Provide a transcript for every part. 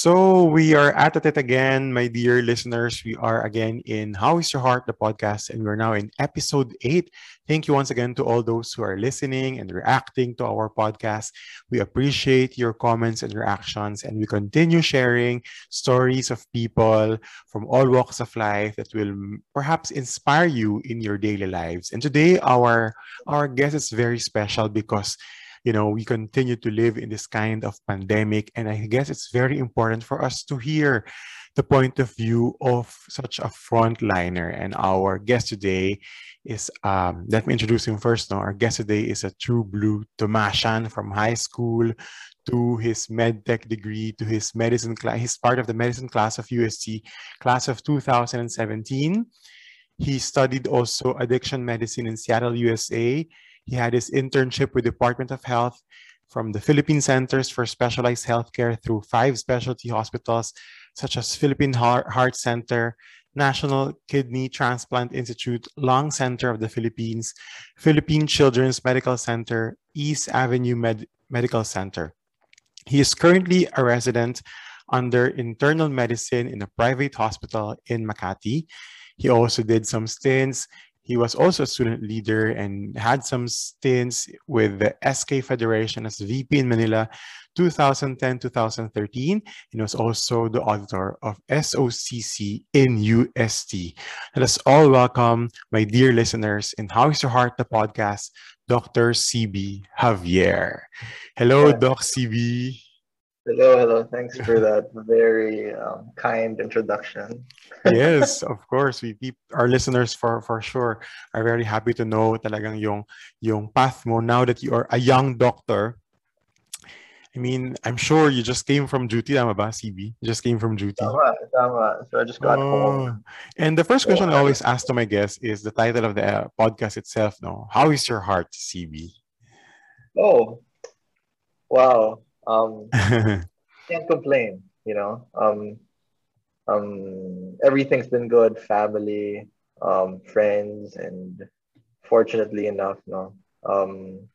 So we are at it again, my dear listeners. We are again in How is Your Heart, the podcast, and we're now in episode eight. Thank you once again to all those who are listening and reacting to our podcast. We appreciate your comments and reactions, and we continue sharing stories of people from all walks of life that will perhaps inspire you in your daily lives. And today, our our guest is very special because you know we continue to live in this kind of pandemic. And i guess it's very important for us to hear the point of view of such a frontliner. And our guest today is um, let me introduce him first now our guest today is a true blue Tomasian from high school to his medtech degree to his medicine class he's part of the medicine class of UST class of 2017 he studied also addiction medicine in Seattle USA he had his internship with Department of Health from the Philippine Centers for Specialized Healthcare through five specialty hospitals such as Philippine Heart Center, National Kidney Transplant Institute, Lung Center of the Philippines, Philippine Children's Medical Center, East Avenue Med- Medical Center. He is currently a resident under internal medicine in a private hospital in Makati. He also did some stints he was also a student leader and had some stints with the SK Federation as VP in Manila 2010-2013 and was also the auditor of SOCC in UST. Let us all welcome my dear listeners in How is Your Heart, the podcast, Dr. CB Javier. Hello, Doc CB. Hello, hello. Thanks for that very um, kind introduction. yes, of course. We keep our listeners for for sure are very happy to know talagang yung yung path mo now that you are a young doctor. I mean, I'm sure you just came from duty, tama ba, CB? You just came from duty. Tama, tama. So I just got oh. home. And the first question I always ask to my guests is the title of the uh, podcast itself, no? How is your heart, CB? Oh, wow. Um, can't complain. You know, um, um, everything's been good. Family, um, friends, and fortunately enough, no, um,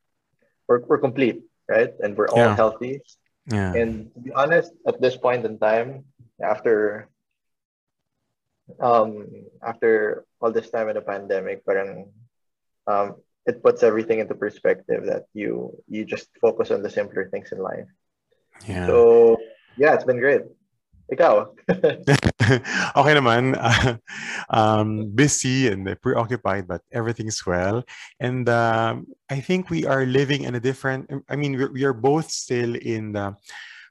we're we're complete, right? And we're all yeah. healthy. Yeah. And to be honest, at this point in time, after um after all this time in the pandemic, parang um it puts everything into perspective that you you just focus on the simpler things in life. Yeah. So yeah, it's been great. Ikaw? okay naman. Uh, um, busy and preoccupied, but everything's well. And um, I think we are living in a different, I mean, we are both still in the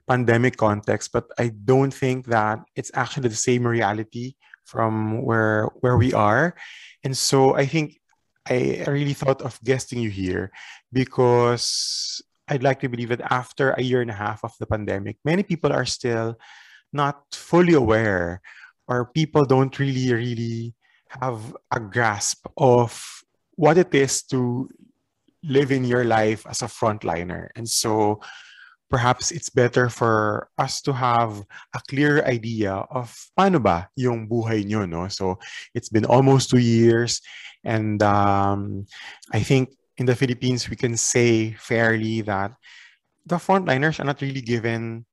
pandemic context, but I don't think that it's actually the same reality from where where we are. And so I think I really thought of guesting you here because I'd like to believe that after a year and a half of the pandemic, many people are still not fully aware, or people don't really, really have a grasp of what it is to live in your life as a frontliner. And so perhaps it's better for us to have a clear idea of paano ba yung buhay nyo, no? So it's been almost two years and um, I think in the Philippines, we can say fairly that the frontliners are not really given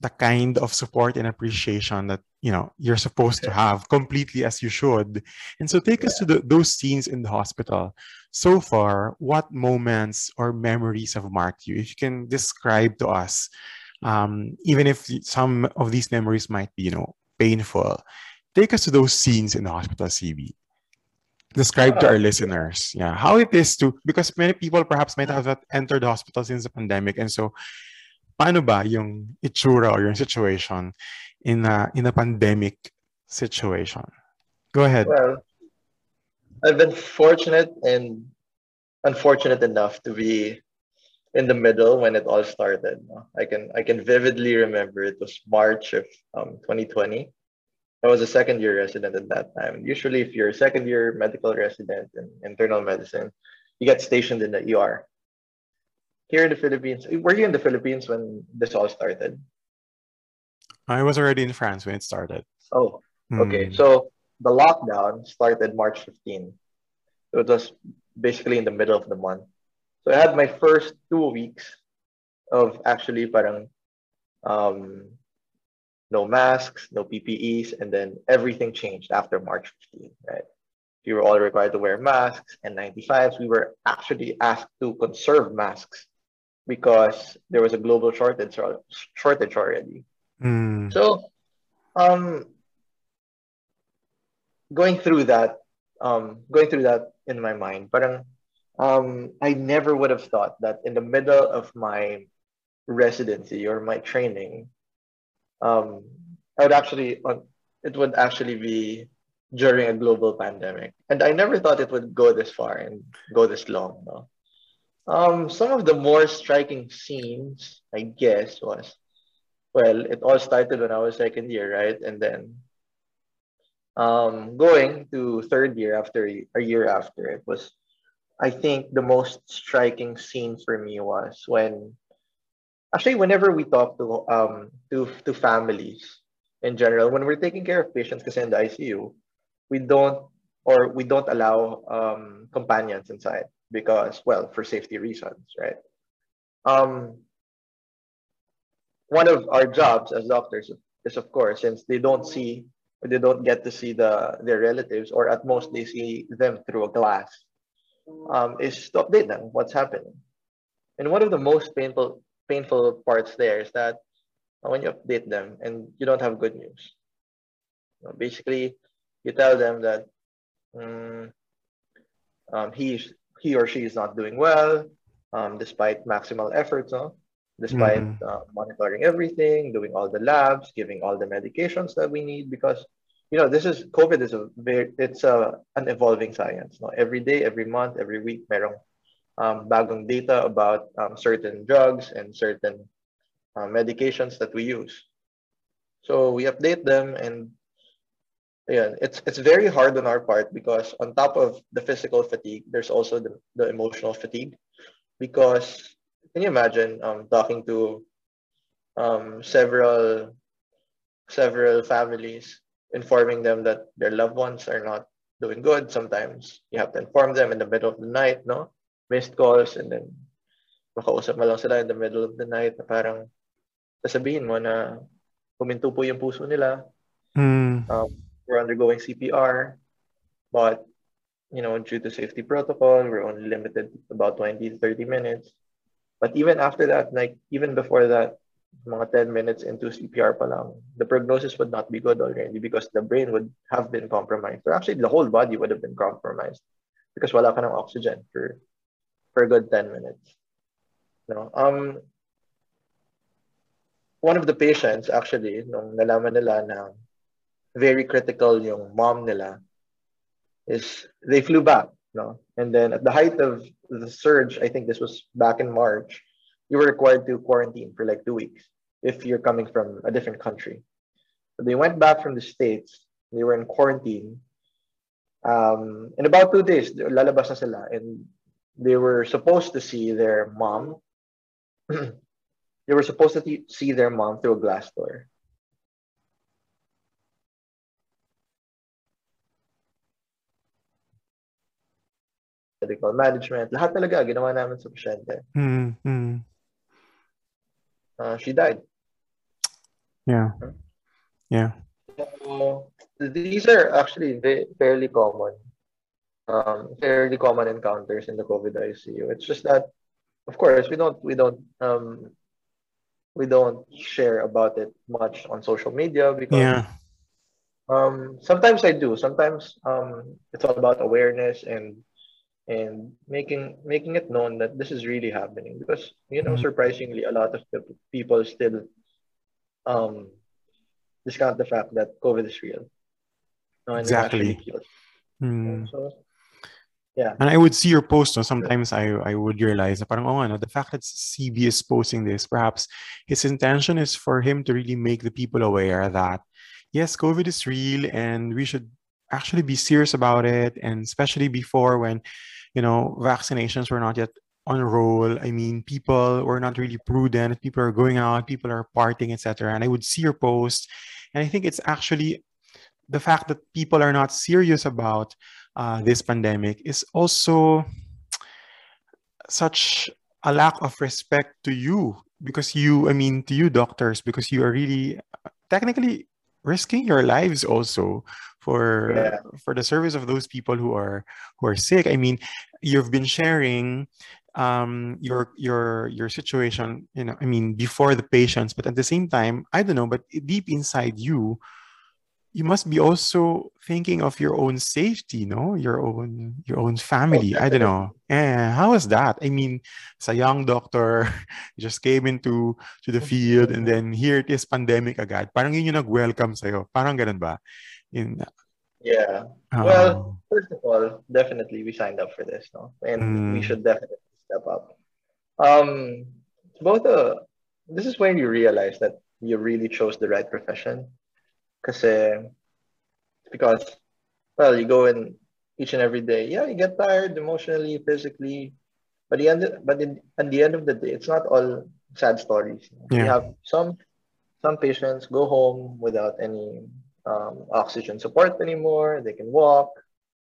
the kind of support and appreciation that you know you're supposed to have completely as you should. And so take us to the, those scenes in the hospital. So far what moments or memories have marked you? If you can describe to us um, even if some of these memories might be you know painful take us to those scenes in the hospital cb describe to our listeners. Yeah how it is to because many people perhaps might have entered the hospital since the pandemic and so paano ba yung itsura or yung situation in a in a pandemic situation? Go ahead. Well i've been fortunate and unfortunate enough to be in the middle when it all started. I can i can vividly remember it was march of um, 2020 I was a second year resident at that time. Usually, if you're a second year medical resident in internal medicine, you get stationed in the ER. Here in the Philippines, were you in the Philippines when this all started? I was already in France when it started. Oh, okay. Mm. So the lockdown started March 15. It was basically in the middle of the month. So I had my first two weeks of actually parang um, no masks, no PPEs, and then everything changed after March 15, right? We were all required to wear masks N95s. We were actually asked to conserve masks because there was a global shortage shortage already. Mm. So, um, going through that, um, going through that in my mind, but um, I never would have thought that in the middle of my residency or my training, um, I would actually, it would actually be during a global pandemic, and I never thought it would go this far and go this long. No? Um, some of the more striking scenes, I guess, was well, it all started when I was second year, right? And then um, going to third year after a year after it was, I think the most striking scene for me was when, actually, whenever we talk to um to to families in general, when we're taking care of patients, because in the ICU, we don't or we don't allow um, companions inside because, well, for safety reasons, right? Um, one of our jobs as doctors is, of course, since they don't see they don't get to see the their relatives, or at most they see them through a glass, um, is to update them what's happening. And one of the most painful painful parts there is that when you update them and you don't have good news. Basically, you tell them that um, um, he he or she is not doing well, um, despite maximal efforts. No? despite mm-hmm. uh, monitoring everything, doing all the labs, giving all the medications that we need because you know this is COVID is a very it's a an evolving science. No? Every day, every month, every week, merong um, bagong data about um, certain drugs and certain uh, medications that we use. So we update them and yeah, it's it's very hard on our part because on top of the physical fatigue, there's also the, the emotional fatigue because can you imagine um, talking to um, several several families, informing them that their loved ones are not doing good. Sometimes you have to inform them in the middle of the night, no? Missed calls and then makausap mo lang sila in the middle of the night na parang sasabihin mo na huminto po yung puso nila. Mm. Um, we're undergoing CPR, but you know, due to safety protocol, we're only limited about 20 to 30 minutes. But even after that, like even before that, mga 10 minutes into CPR pa lang, the prognosis would not be good already because the brain would have been compromised. Or actually, the whole body would have been compromised because wala ka ng oxygen for, for a good 10 minutes. No? Um, one of the patients, actually, nung nalaman nila na very critical yung mom nila, is they flew back. No? And then at the height of the surge, I think this was back in March, you were required to quarantine for like two weeks if you're coming from a different country. So they went back from the States, they were in quarantine. Um, in about two days, lalabas na sila and they were supposed to see their mom. they were supposed to see their mom through a glass door. medical management, lahat talaga ginawa namin sa pasyente. Mm-hmm. Uh, she died. Yeah. Yeah. So, these are actually fairly common, um, fairly common encounters in the COVID ICU. It's just that, of course, we don't we don't um, we don't share about it much on social media because yeah. um, sometimes I do. Sometimes um, it's all about awareness and and making making it known that this is really happening because you know mm-hmm. surprisingly a lot of people still um discount the fact that covid is real exactly mm. so yeah and i would see your post and sometimes i i would realize parang, oh, no, the fact that cb is posting this perhaps his intention is for him to really make the people aware that yes, COVID is real and we should actually be serious about it. And especially before when, you know, vaccinations were not yet on roll. I mean, people were not really prudent. People are going out, people are partying, etc. And I would see your post. And I think it's actually the fact that people are not serious about uh, this pandemic is also such a lack of respect to you because you i mean to you doctors because you are really technically risking your lives also for yeah. for the service of those people who are who are sick i mean you've been sharing um your your your situation you know i mean before the patients but at the same time i don't know but deep inside you you must be also thinking of your own safety, no? Your own your own family. I don't know. Eh, how is that? I mean, as a young doctor, just came into to the field and then here it is pandemic agad. Parang yun yung nag-welcome sa'yo. Parang ganun ba? In, yeah. Uh, well, first of all, definitely we signed up for this, no? And mm. we should definitely step up. Um, both a, this is when you realize that you really chose the right profession Kasi, because, well, you go in each and every day. Yeah, you get tired emotionally, physically. But the end, but in, at the end of the day, it's not all sad stories. Yeah. You have some some patients go home without any um, oxygen support anymore. They can walk.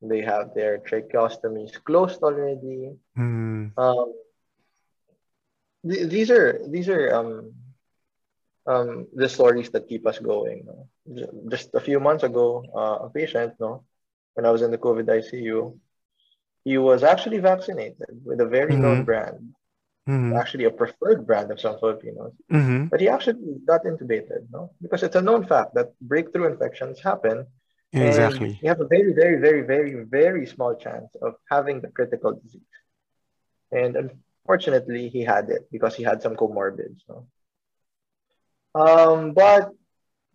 They have their tracheostomies closed already. Mm. Um, th- these are these are um, um, the stories that keep us going. No? Just a few months ago, uh, a patient, no, when I was in the COVID ICU, he was actually vaccinated with a very mm-hmm. known brand, mm-hmm. actually a preferred brand of some Filipinos. Mm-hmm. But he actually got intubated, no, because it's a known fact that breakthrough infections happen. Exactly. you have a very, very, very, very, very small chance of having the critical disease. And unfortunately, he had it because he had some comorbids. No? Um, but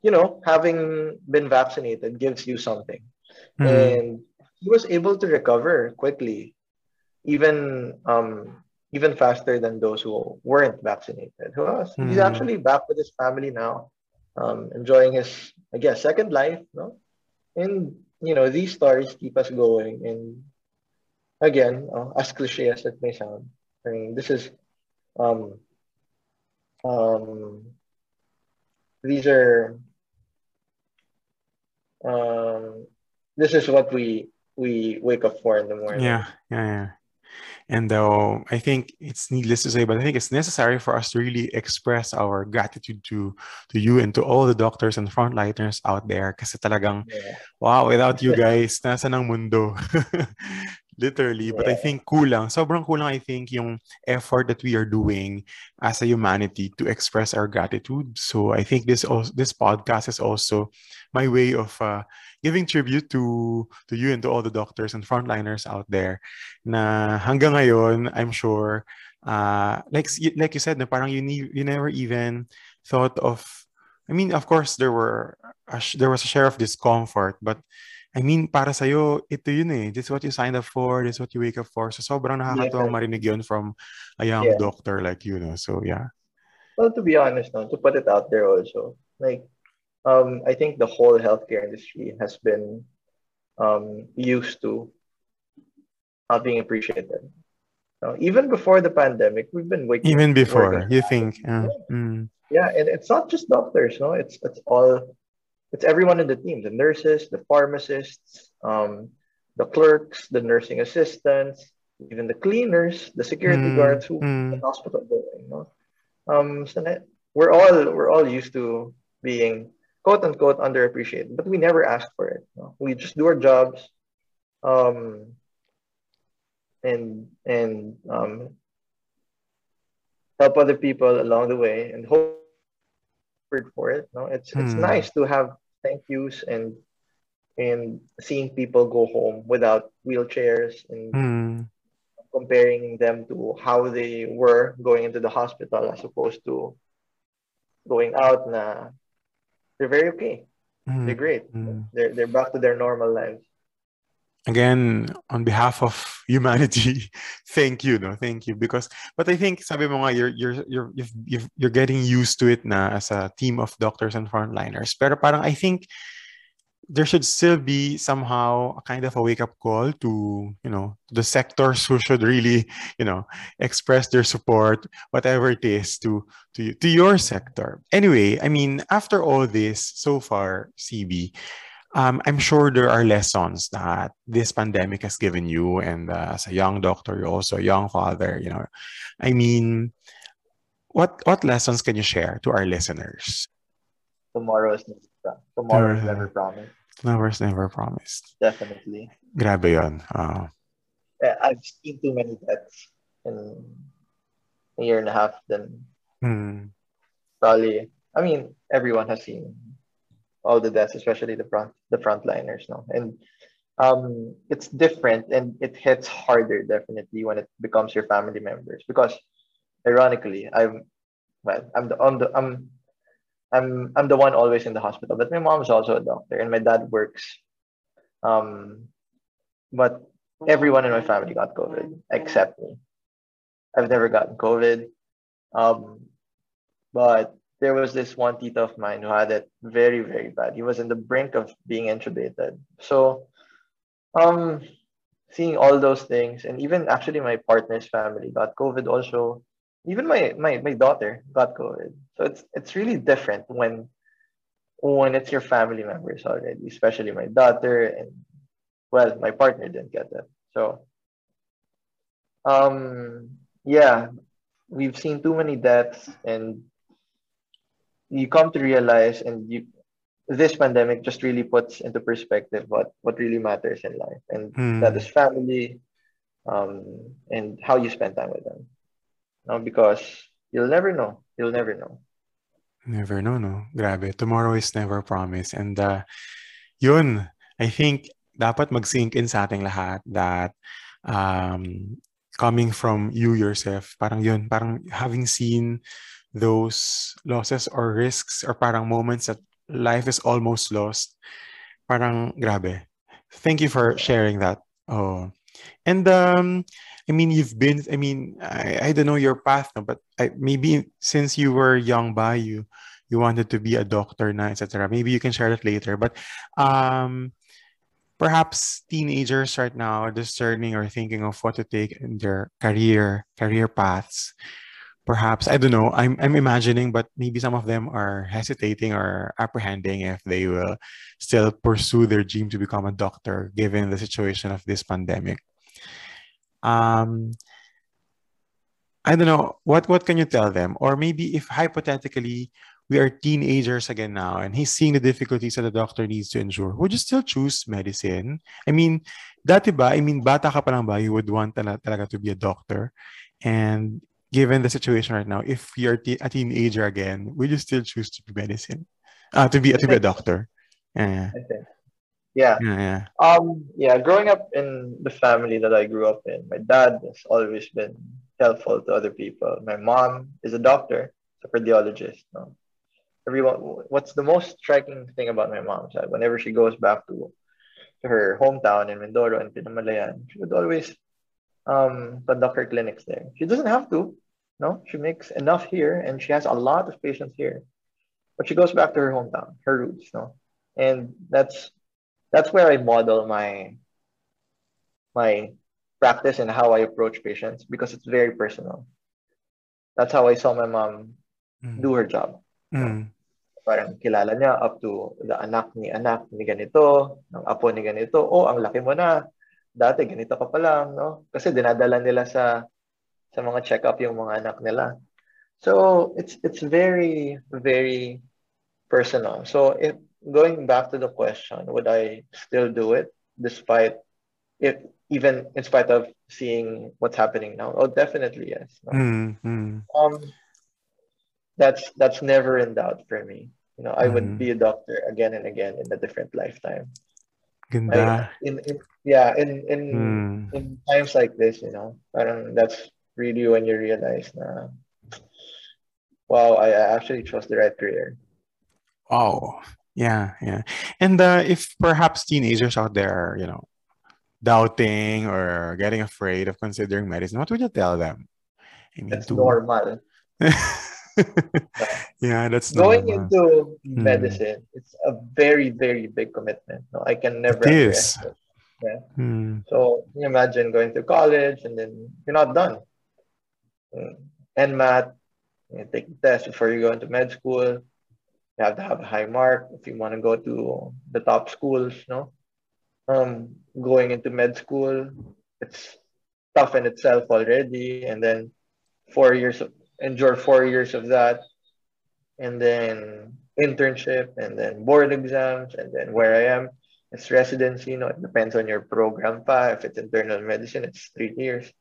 you know, having been vaccinated gives you something, mm-hmm. and he was able to recover quickly, even um, even faster than those who weren't vaccinated. Who else? Mm-hmm. He's actually back with his family now, um, enjoying his, I guess, second life. No, and you know, these stories keep us going. And again, uh, as cliche as it may sound, I mean, this is um, um, these are um, this is what we we wake up for in the morning. Yeah, yeah, yeah. And though I think it's needless to say, but I think it's necessary for us to really express our gratitude to to you and to all the doctors and frontliners out there. Kasi talagang, yeah. wow, without you guys, nasa ng mundo. literally. But I think kulang, sobrang kulang I think yung effort that we are doing as a humanity to express our gratitude. So I think this also, this podcast is also my way of uh, giving tribute to to you and to all the doctors and frontliners out there. Na hanggang ngayon, I'm sure, uh, like like you said, na parang you you never even thought of. I mean, of course, there were a, there was a share of discomfort, but I mean, para sa'yo, ito yun eh. This is what you signed up for. This is what you wake up for. So, sobrang nakakatuwa yeah. marinig yun from a young yeah. doctor like you, no? So, yeah. Well, to be honest, no, to put it out there also, like, um, I think the whole healthcare industry has been um, used to not being appreciated. No, even before the pandemic, we've been waking. Up. Even before, you think? Uh, yeah. Mm. yeah, and it's not just doctors, no. It's it's all it's everyone in the team the nurses the pharmacists um, the clerks the nursing assistants even the cleaners the security mm, guards who mm. the hospital building you know? um, so we're all we're all used to being quote unquote underappreciated but we never ask for it you know? we just do our jobs um, and and um, help other people along the way and hope for it. No, it's it's hmm. nice to have thank yous and and seeing people go home without wheelchairs and hmm. comparing them to how they were going into the hospital as opposed to going out na they're very okay. Hmm. They're great. Hmm. They're they're back to their normal lives. Again on behalf of humanity thank you no? Thank you. Because but i think sabi mo nga you're you're you're you're, you're getting used to it na as a team of doctors and frontliners. Pero parang i think there should still be somehow a kind of a wake up call to you know the sectors who should really you know express their support whatever it is to to to your sector. Anyway i mean after all this so far cb um, I'm sure there are lessons that this pandemic has given you, and uh, as a young doctor, you're also a young father. You know, I mean, what what lessons can you share to our listeners? Tomorrow is tomorrow is never promised. Tomorrow is never promised. Definitely. Grabe yon. Uh, I've seen too many deaths in a year and a half. Then hmm. probably, I mean, everyone has seen all the deaths, especially the front the frontliners No, And um, it's different and it hits harder definitely when it becomes your family members because ironically I'm well I'm the on the I'm I'm I'm the one always in the hospital, but my mom is also a doctor and my dad works. Um, but everyone in my family got COVID except me. I've never gotten COVID. Um, but there was this one tita of mine who had it very, very bad. He was in the brink of being intubated. So, um, seeing all those things, and even actually my partner's family got COVID also. Even my, my, my daughter got COVID. So it's it's really different when when it's your family members already, especially my daughter and well, my partner didn't get that. So um yeah, we've seen too many deaths and you come to realize and you this pandemic just really puts into perspective what what really matters in life and Hmm. that is family um and how you spend time with them no because you'll never know you'll never know Never know, no? Grabe. Tomorrow is never promised. And uh, yun, I think dapat mag-sink in sa ating lahat that um, coming from you yourself, parang yun, parang having seen those losses or risks or parang moments that life is almost lost, parang grabe. Thank you for sharing that. Oh. And um, I mean, you've been, I mean, I, I don't know your path, no, but I, maybe since you were young by you, you wanted to be a doctor na, etc. Maybe you can share that later. But um, perhaps teenagers right now are discerning or thinking of what to take in their career, career paths. Perhaps, I don't know, I'm, I'm imagining, but maybe some of them are hesitating or apprehending if they will still pursue their dream to become a doctor given the situation of this pandemic. Um, I don't know, what, what can you tell them? Or maybe if hypothetically we are teenagers again now and he's seeing the difficulties that the doctor needs to endure, would you still choose medicine? I mean, dati ba, I mean, bata ka pa lang ba, you would want tala- talaga to be a doctor? And given the situation right now, if you're a teenager again, would you still choose to be medicine? Uh, to be to be a doctor? Yeah, yeah yeah, yeah. um yeah growing up in the family that i grew up in my dad has always been helpful to other people my mom is a doctor a cardiologist no? everyone what's the most striking thing about my mom is that whenever she goes back to, to her hometown in Mindoro and Pinamalayan, she would always um, conduct her clinics there. She doesn't have to, no, she makes enough here and she has a lot of patients here. But she goes back to her hometown, her roots, no? And that's that's where I model my my practice and how I approach patients because it's very personal. That's how I saw my mom Mm, do her job. mm, parang kilala niya up to the anak ni anak ni ganito, ng apo ni ganito, oh, ang laki mo na. Dati ganito ka pa lang, no? Kasi dinadala nila sa sa mga check-up yung mga anak nila. So, it's it's very very personal. So, if going back to the question, would I still do it despite if even in spite of seeing what's happening now? Oh, definitely yes. no? mm, mm. um that's that's never in doubt for me you know i would Mhm. be a doctor again and again in a different lifetime Ganda. I, in, in yeah in in Mm. in times like this you know parang that's really when you realize na wow i, I actually chose the right career Oh, yeah, yeah. And uh, if perhaps teenagers out there are, you know, doubting or getting afraid of considering medicine, what would you tell them? I mean, that's to... normal. yeah, that's going normal. into mm. medicine. It's a very, very big commitment. No, I can never. It is. It. Yeah. Mm. So you imagine going to college and then you're not done. And hmm. math, take the test before you go into med school. You have to have a high mark if you want to go to the top schools. No, um, going into med school, it's tough in itself already, and then four years endure four years of that, and then internship, and then board exams, and then where I am, it's residency. You know, it depends on your program. Pa. If it's internal medicine, it's three years.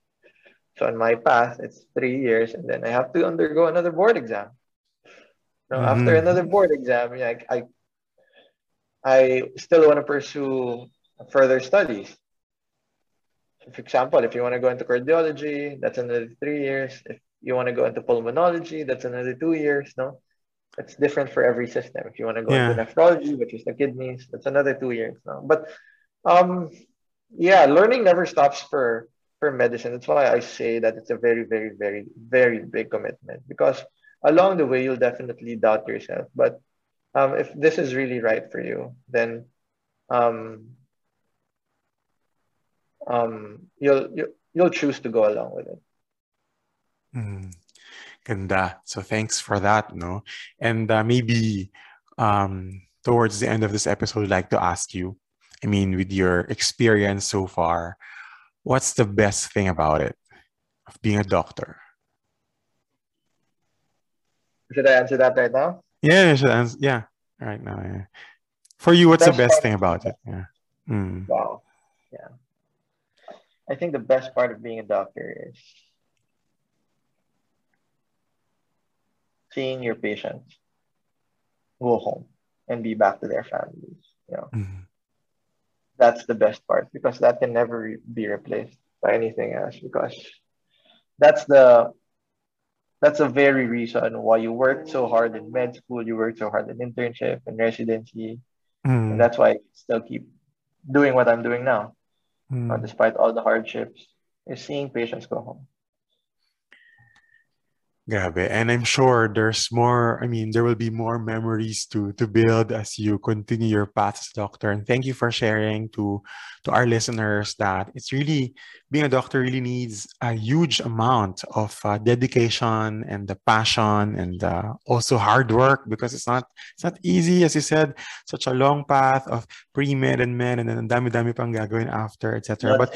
So on my path, it's three years, and then I have to undergo another board exam. Now, mm-hmm. after another board exam, I, I, I still want to pursue further studies. So for example, if you want to go into cardiology, that's another three years. If you want to go into pulmonology, that's another two years. No, it's different for every system. If you want to go yeah. into nephrology, which is the kidneys, that's another two years. No, but um, yeah, learning never stops for for medicine. That's why I say that it's a very, very, very, very big commitment because along the way you'll definitely doubt yourself. But um, if this is really right for you, then um, um, you'll you, you'll choose to go along with it. Mm, ganda. So thanks for that. No, and uh, maybe um, towards the end of this episode, I'd like to ask you. I mean, with your experience so far, what's the best thing about it of being a doctor? Should I answer that right now? Yeah, should answer. Yeah, right now. Yeah. For you, what's best the best thing about it? Yeah. Mm. Wow. Yeah. I think the best part of being a doctor is seeing your patients go home and be back to their families. You know, mm-hmm. That's the best part because that can never be replaced by anything else. Because that's the that's a very reason why you worked so hard in med school, you worked so hard in internship and residency, mm. and that's why I still keep doing what I'm doing now mm. uh, despite all the hardships, is seeing patients go home. Grabe. And I'm sure there's more, I mean, there will be more memories to to build as you continue your path as a doctor. And thank you for sharing to to our listeners that it's really being a doctor really needs a huge amount of uh, dedication and the passion and uh, also hard work because it's not it's not easy as you said such a long path of pre-med and med and then dami-dami pang gagawin after etc. But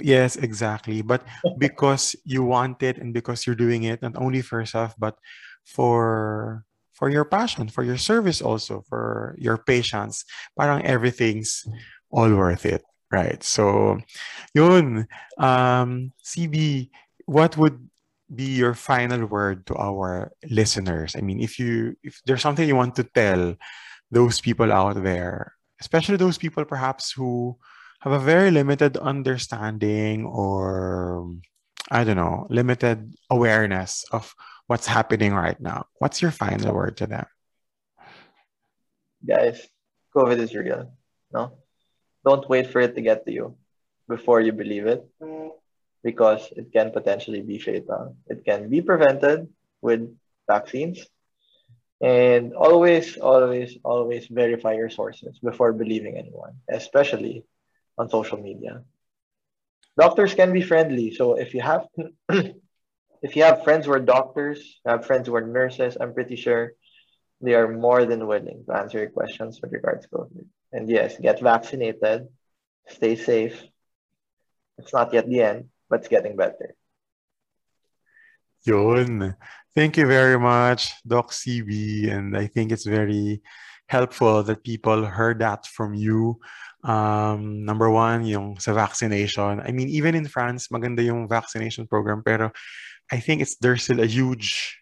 Yes, exactly. But because you want it and because you're doing it not only for yourself but for for your passion, for your service also, for your patients, parang everything's all worth it, right? So, yun, um, CB, what would be your final word to our listeners? I mean, if you if there's something you want to tell those people out there, especially those people perhaps who have a very limited understanding or I don't know, limited awareness of what's happening right now. What's your final word to them? Guys, COVID is real. No? Don't wait for it to get to you before you believe it because it can potentially be fatal. It can be prevented with vaccines. And always, always, always verify your sources before believing anyone, especially on social media. Doctors can be friendly. So if you have if you have friends who are doctors, have friends who are nurses, I'm pretty sure they are more than willing to answer your questions with regards to COVID. And yes, get vaccinated, stay safe. It's not yet the end, but it's getting better. Yun. Thank you very much, Doc CB. And I think it's very helpful that people heard that from you. Um, number one, yung sa vaccination. I mean, even in France, maganda yung vaccination program, pero I think it's there's still a huge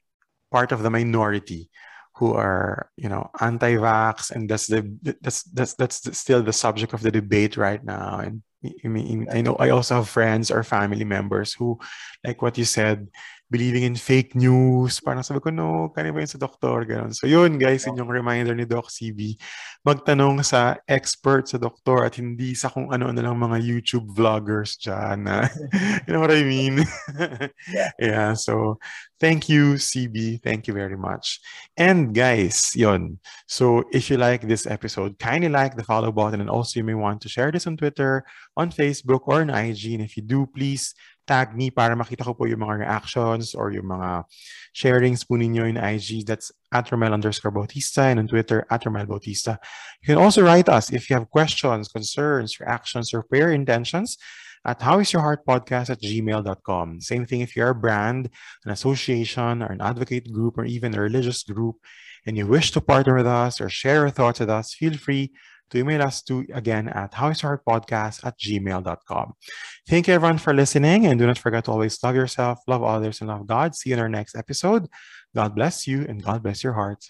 part of the minority who are, you know, anti-vax, and that's the that's that's that's still the subject of the debate right now. And I mean, I know I also have friends or family members who, like what you said, believing in fake news. Parang sabi ko, no, kanya ba yun sa doktor? Ganun. So yun, guys, yun yung reminder ni Doc CB. Magtanong sa expert sa doktor at hindi sa kung ano-ano lang mga YouTube vloggers dyan. You know what I mean? Yeah, so thank you, CB. Thank you very much. And guys, yun. So if you like this episode, kindly like the follow button and also you may want to share this on Twitter, on Facebook, or on IG. And if you do, please tag me para makita ko po yung mga reactions or yung mga sharings po ninyo in IG. That's at Romel underscore Bautista and on Twitter at Romel Bautista. You can also write us if you have questions, concerns, reactions, or prayer intentions at howisyourheartpodcast at gmail.com. Same thing if you're a brand, an association, or an advocate group, or even a religious group, and you wish to partner with us or share your thoughts with us, feel free to email us to again at howisyourheartpodcast at gmail.com. Thank you everyone for listening, and do not forget to always love yourself, love others, and love God. See you in our next episode. God bless you, and God bless your heart.